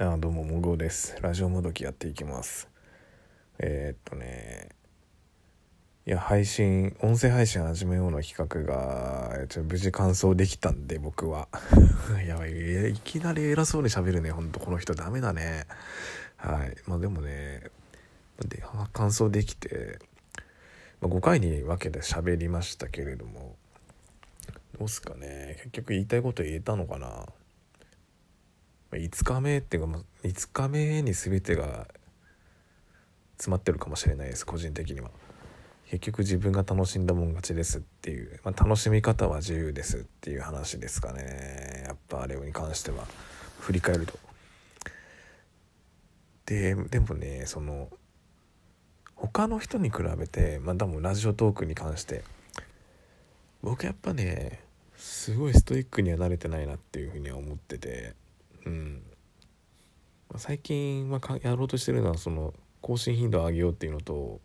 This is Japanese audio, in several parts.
あどうももごです。ラジオもどきやっていきます。えー、っとね。いや配信音声配信始めようの企画がちょ無事完走できたんで僕は。やばい。いきなり偉そうに喋るね。ほんとこの人ダメだね。はい。まあでもね。で完走できて、まあ、5回に分けて喋りましたけれども。どうすかね。結局言いたいこと言えたのかな。5日目っていうか5日目に全てが詰まってるかもしれないです個人的には。結局自分が楽しんだもん勝ちですっていう、まあ、楽しみ方は自由ですっていう話ですかね。やっぱあれに関しては。振り返ると。ででもねその他の人に比べてまあ多分ラジオトークに関して僕やっぱねすごいストイックには慣れてないなっていうふうには思ってて。うん最近はやろうとしてるのはその更新頻度を上げようっていうのと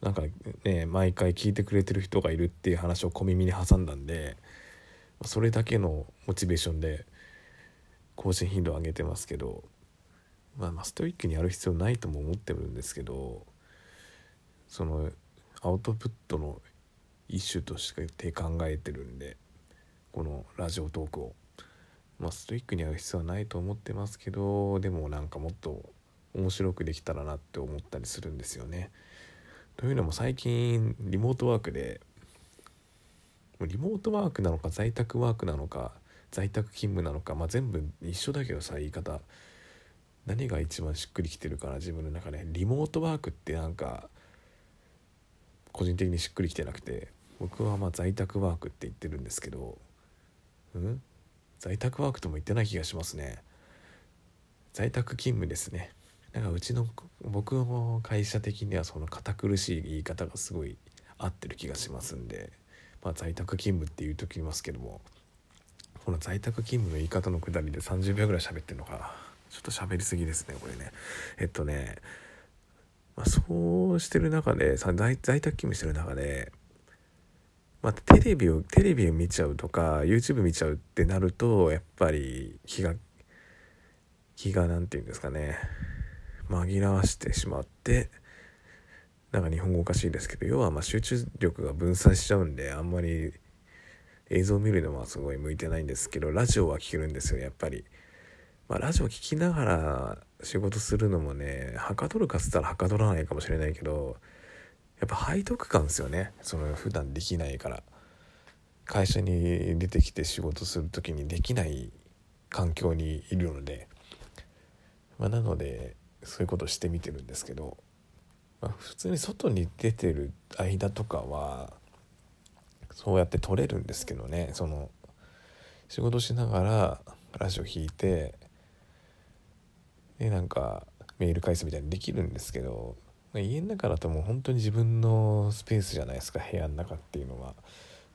なんかね毎回聞いてくれてる人がいるっていう話を小耳に挟んだんでそれだけのモチベーションで更新頻度を上げてますけど、まあ、まあストイックにやる必要ないとも思ってるんですけどそのアウトプットの一種として考えてるんでこのラジオトークを。まあ、ストイックにやる必要はないと思ってますけどでもなんかもっと面白くできたらなって思ったりするんですよね。というのも最近リモートワークでリモートワークなのか在宅ワークなのか在宅勤務なのか、まあ、全部一緒だけどさ言い方。何が一番しっくりきてるかな自分の中で。リモートワークってなんか個人的にしっくりきてなくて。僕はまあ在宅ワークって言ってるんですけど。うん？在宅ワークとも言ってない気がしますね。在宅勤務ですね。なんかうちの僕の会社的にはその堅苦しい言い方がすごい合ってる気がしますんで、まあ、在宅勤務って言うときますけども。この在宅勤務の言い方のくだりで30秒ぐらい喋ってるのかちょっと喋りすぎですねこれね。えっとね、まあ、そうしてる中で在在宅勤務してる中でまあ、テレビをテレビを見ちゃうとか YouTube 見ちゃうってなるとやっぱり気が気が何て言うんですかね紛らわしてしまってなんか日本語おかしいですけど要はま集中力が分散しちゃうんであんまり映像を見るのはすごい向いてないんですけどラジオは聴けるんですよやっぱり。まあ、ラジオ聴きながら仕事するのもねはかどるかっつったらはかどらないかもしれないけどやっぱ背徳感ですよね。その普段できないから会社に出てきて仕事する時にできない環境にいるので、まあ、なのでそういうことをしてみてるんですけど、まあ、普通に外に出てる間とかはそうやって撮れるんですけどね。その仕事しながらラジオ弾いてでなんかメール返すみたいにできるんですけど家の中だともう本当に自分のスペースじゃないですか部屋の中っていうのは。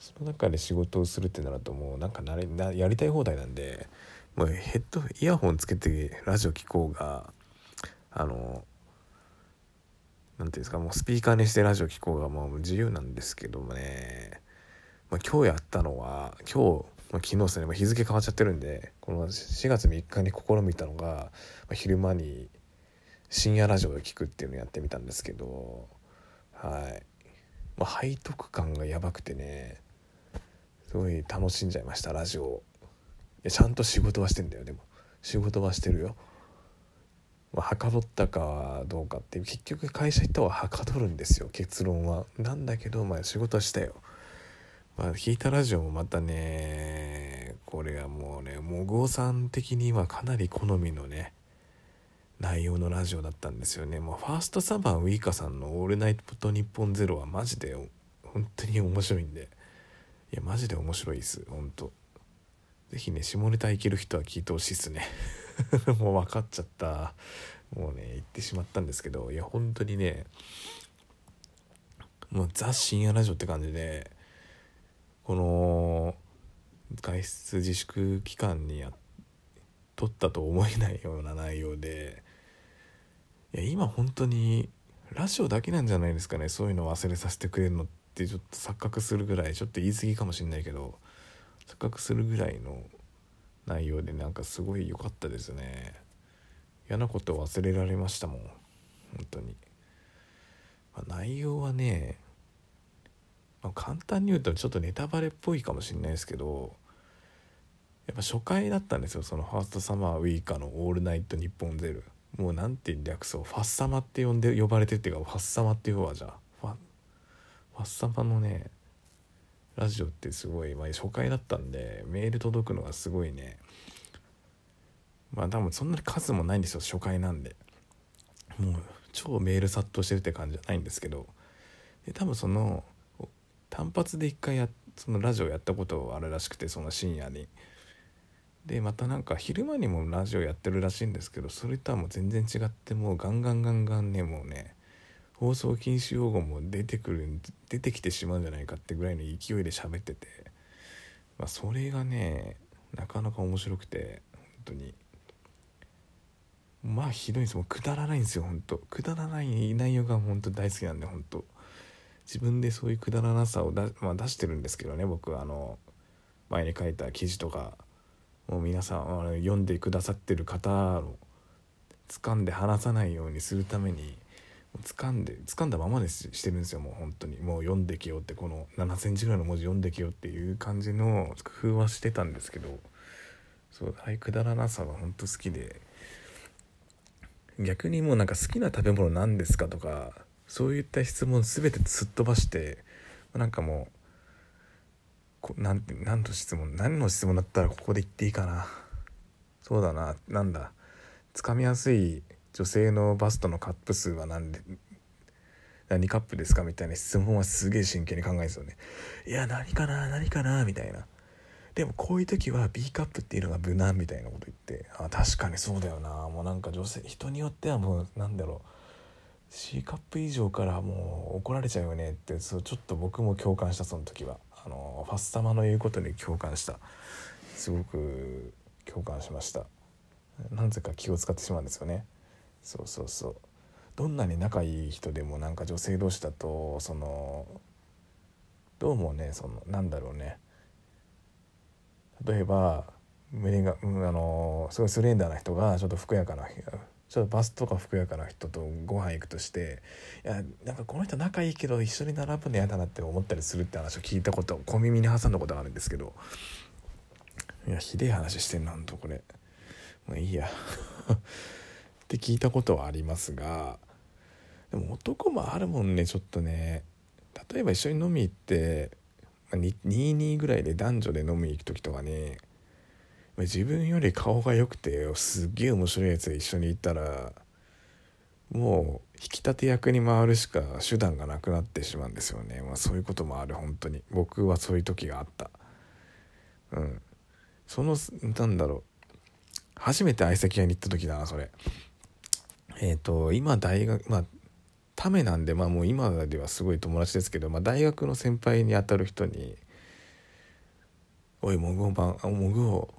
その中で仕事をするってなるともうなんかなれなやりたい放題なんでもうヘッドイヤホンつけてラジオ聴こうがあの何ていうんですかもうスピーカーにしてラジオ聴こうがもう自由なんですけどもね、まあ、今日やったのは今日まあ、昨日ですね、まあ、日付変わっちゃってるんでこの4月3日に試みたのが、昼間に深夜ラジオで聞くっていうのをやってみたんですけどはい、まあ、背徳感がやばくてねすごい楽しんじゃいましたラジオいちゃんと仕事はしてんだよでも。仕事はしてるよ。まあ、はかどったかどうかって結局会社行った方がはかどるんですよ結論は。なんだけどまあ仕事はしたよ。まあ弾いたラジオもまたねこれはもうねもぐおさん的にはかなり好みのね内容のラジオだったんですよね。もうファーストサマーウイカさんの「オールナイトニッポンゼロはマジで本当に面白いんで。いやマジで面白いです。本当。是非ね下ネタいける人は聞いてほしいっすね。もう分かっちゃった。もうね言ってしまったんですけど。いや本当にねもうザ深夜ラジオって感じでこの外出自粛期間にや撮ったと思えないような内容で。いや今本当にラジオだけなんじゃないですかね。そういうの忘れさせてくれるのってちょっと錯覚するぐらい。ちょっと言い過ぎかもしんないけど。錯覚するぐらいの内容でなんかすごい良かったですね。嫌なこと忘れられましたもん。本当に、まあ、内容はね、まあ、簡単に言うとちょっとネタバレっぽいかもしれないですけど。やっぱ初回だったんですよ。そのファーストサマーウイカの「オールナイトニッポンゼルもうなんて略そうファッサマって呼んで呼ばれてっていうかファッサマっていう方はじゃあ。ファファッサマのねラジオってすごい、まあ、初回だったんでメール届くのがすごいね。まあ多分そんなに数もないんですよ初回なんで。もう超メール殺到してるって感じじゃないんですけど。で多分その単発で一回やそのラジオやったことあるらしくてその深夜に。でまたなんか昼間にもラジオやってるらしいんですけどそれとはもう全然違ってもうガンガンガンガンねもうね放送禁止用語も出てくる出てきてしまうんじゃないかってぐらいの勢いで喋ってて、まあ、それがねなかなか面白くて本当に。まあひどいんですもうくだらないんですよ本当。くだらない内容が本当大好きなんで本当。自分でそういうくだらなさをだ、まあ、出してるんですけどね僕あの前に書いた記事とかもう皆さん読んでくださってる方を掴んで離さないようにするために掴んで掴んだままでしてるんですよもう本当に。もう読んできよってこの7センチぐらいの文字読んできよっていう感じの工夫はしてたんですけどそうああいくだらなさが本当好きで。逆にもうなんか好きな食べ物何ですかとかそういった質問全てすっ飛ばしてなんかもうこなん何の質問何の質問だったらここで言っていいかな。そうだな。なんだ。つかみやすい女性のバストのカップ数は何で何カップですかみたいな質問はすげえ真剣に考えるんですよね。いや何かな何かなみたいな。でもこういう時は B カップっていうのが無難みたいなこと言って。あ確かにそうだよな。もうなんか女性人によってはもうなんだろう。C カップ以上からもう怒られちゃうよねってそうちょっと僕も共感したその時は。あのファスタマの言うことに共感した。すごく共感しました。なぜか気を使ってしまうんですよね。そうそうそう。どんなに仲いい人でもなんか女性同士だとそのどうもねそのなんだろうね。例えば胸が、うん、あのすごいスレンダーな人がちょっとふくやかなちょっとバスとかふくやかな人とご飯行くとしていやなんかこの人仲いいけど一緒に並ぶの嫌だなって思ったりするって話を聞いたこと小耳に挟んだことがあるんですけどいやひでえ話してんなんとこれ。まあいいや。って聞いたことはありますがでも男もあるもんねちょっとね。例えば一緒に飲み行って22ぐらいで男女で飲み行く時とかに自分より顔が良くてすっげえ面白いやつが一緒にいたらもう引き立て役に回るしか手段がなくなってしまうんですよね。まあそういうこともある。本当に。僕はそういう時があった。うん。そのなんだろう。初めて相席屋に行った時だなそれ。えっ、ー、と今大学まあためなんでまあもう今ではすごい友達ですけど、まあ、大学の先輩にあたる人に「おいモグオばんモグオ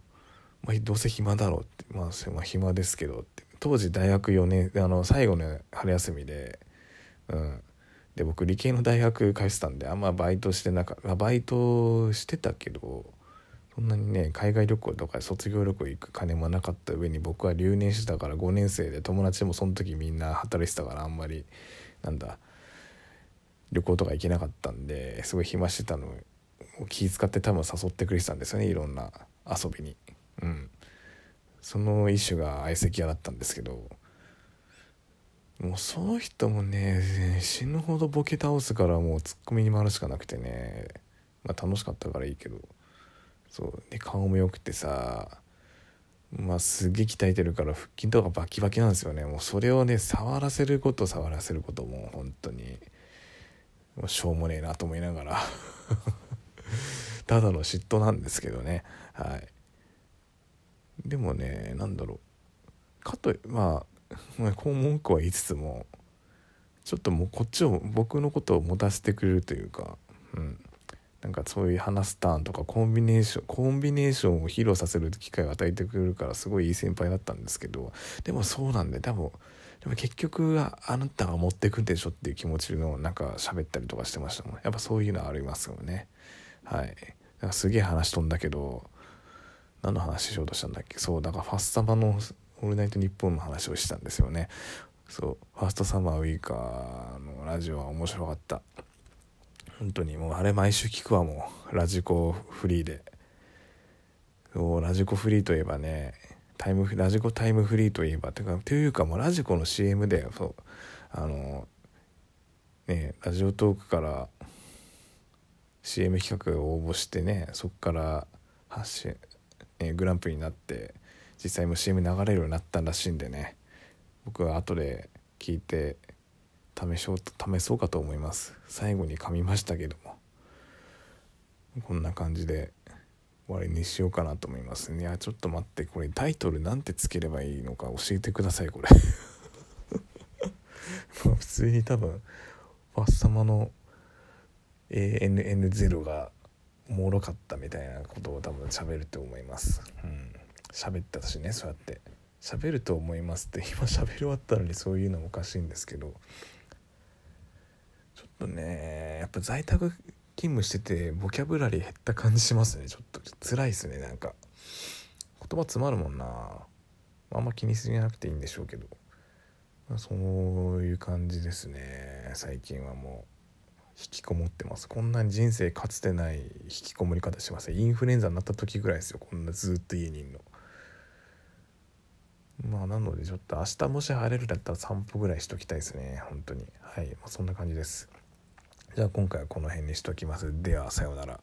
まあ、どうせ暇だろうって、まあ、まあ暇ですけどって当時大学4年あの最後の春休みで、うん、で僕理系の大学通ってたんであんまバイトしてなかったバイトしてたけどそんなにね海外旅行とか卒業旅行行く金もなかった上に僕は留年してたから5年生で友達もその時みんな働いてたからあんまりなんだ旅行とか行けなかったんですごい暇してたのを気遣って多分誘ってくれてたんですよねいろんな遊びに。うん、その一種が相席屋だったんですけどもうその人もね死ぬほどボケ倒すからもうツッコミに回るしかなくてねまあ楽しかったからいいけどそう。で顔も良くてさまあすげえ鍛えてるから腹筋とかバキバキなんですよね。もうそれをね触らせること触らせることも本当に。もうしょうもねえなと思いながら。ただの嫉妬なんですけどね。はい。でもね何だろう。かとまあ こう文句は言いつつもちょっともうこっちを僕のことを持たせてくれるというか、うん、なんかそういう話すターンとかコンビネーションコンビネーションを披露させる機会を与えてくれるからすごいいい先輩だったんですけどでもそうなんで多分でも結局あなたが持ってくんでしょっていう気持ちのなんか喋ったりとかしてましたもん。やっぱそういうのはありますよね。はい。すげえ話飛んだけど何の話しようとしたんだっけ？そうだからファッサマの「オールナイトニッポン」の話をしたんですよね。そうファーストサマーウイカーのラジオは面白かった。本当にもうあれ毎週聞くわもう。ラジコフリーで。そうラジコフリーといえばねタイムラジコタイムフリーといえばてかというかもうラジコの CM でそうあのねラジオトークから CM 企画を応募してねそっから発信、えグランプリになって実際も CM 流れるようになったらしいんでね。僕は後で聞いて試しょう試そうかと思います。最後に噛みましたけども。こんな感じで終わりにしようかなと思います。いやちょっと待ってこれタイトルなんてつければいいのか教えてくださいこれ。普通に多分ファッサマの ANN0 がおもろかったみたいなことを多分喋ると思います。うん。喋ったしねそうやって。喋ると思いますって 今喋り終わったのにそういうのもおかしいんですけど。ちょっとねやっぱ在宅勤務しててボキャブラリー減った感じしますね。ちょっと辛いですねなんか。言葉詰まるもんな。あんま気にすぎなくていいんでしょうけど、まあ、そういう感じですね最近はもう。引きこもってます。こんなに人生かつてない引きこもり方してますインフルエンザになった時ぐらいですよ。こんなずっと家にいるの。まあなのでちょっと明日もし晴れるだったら散歩ぐらいしときたいですね。本当に。はい、まあ、そんな感じです。じゃあ今回はこの辺にしときます。ではさようなら。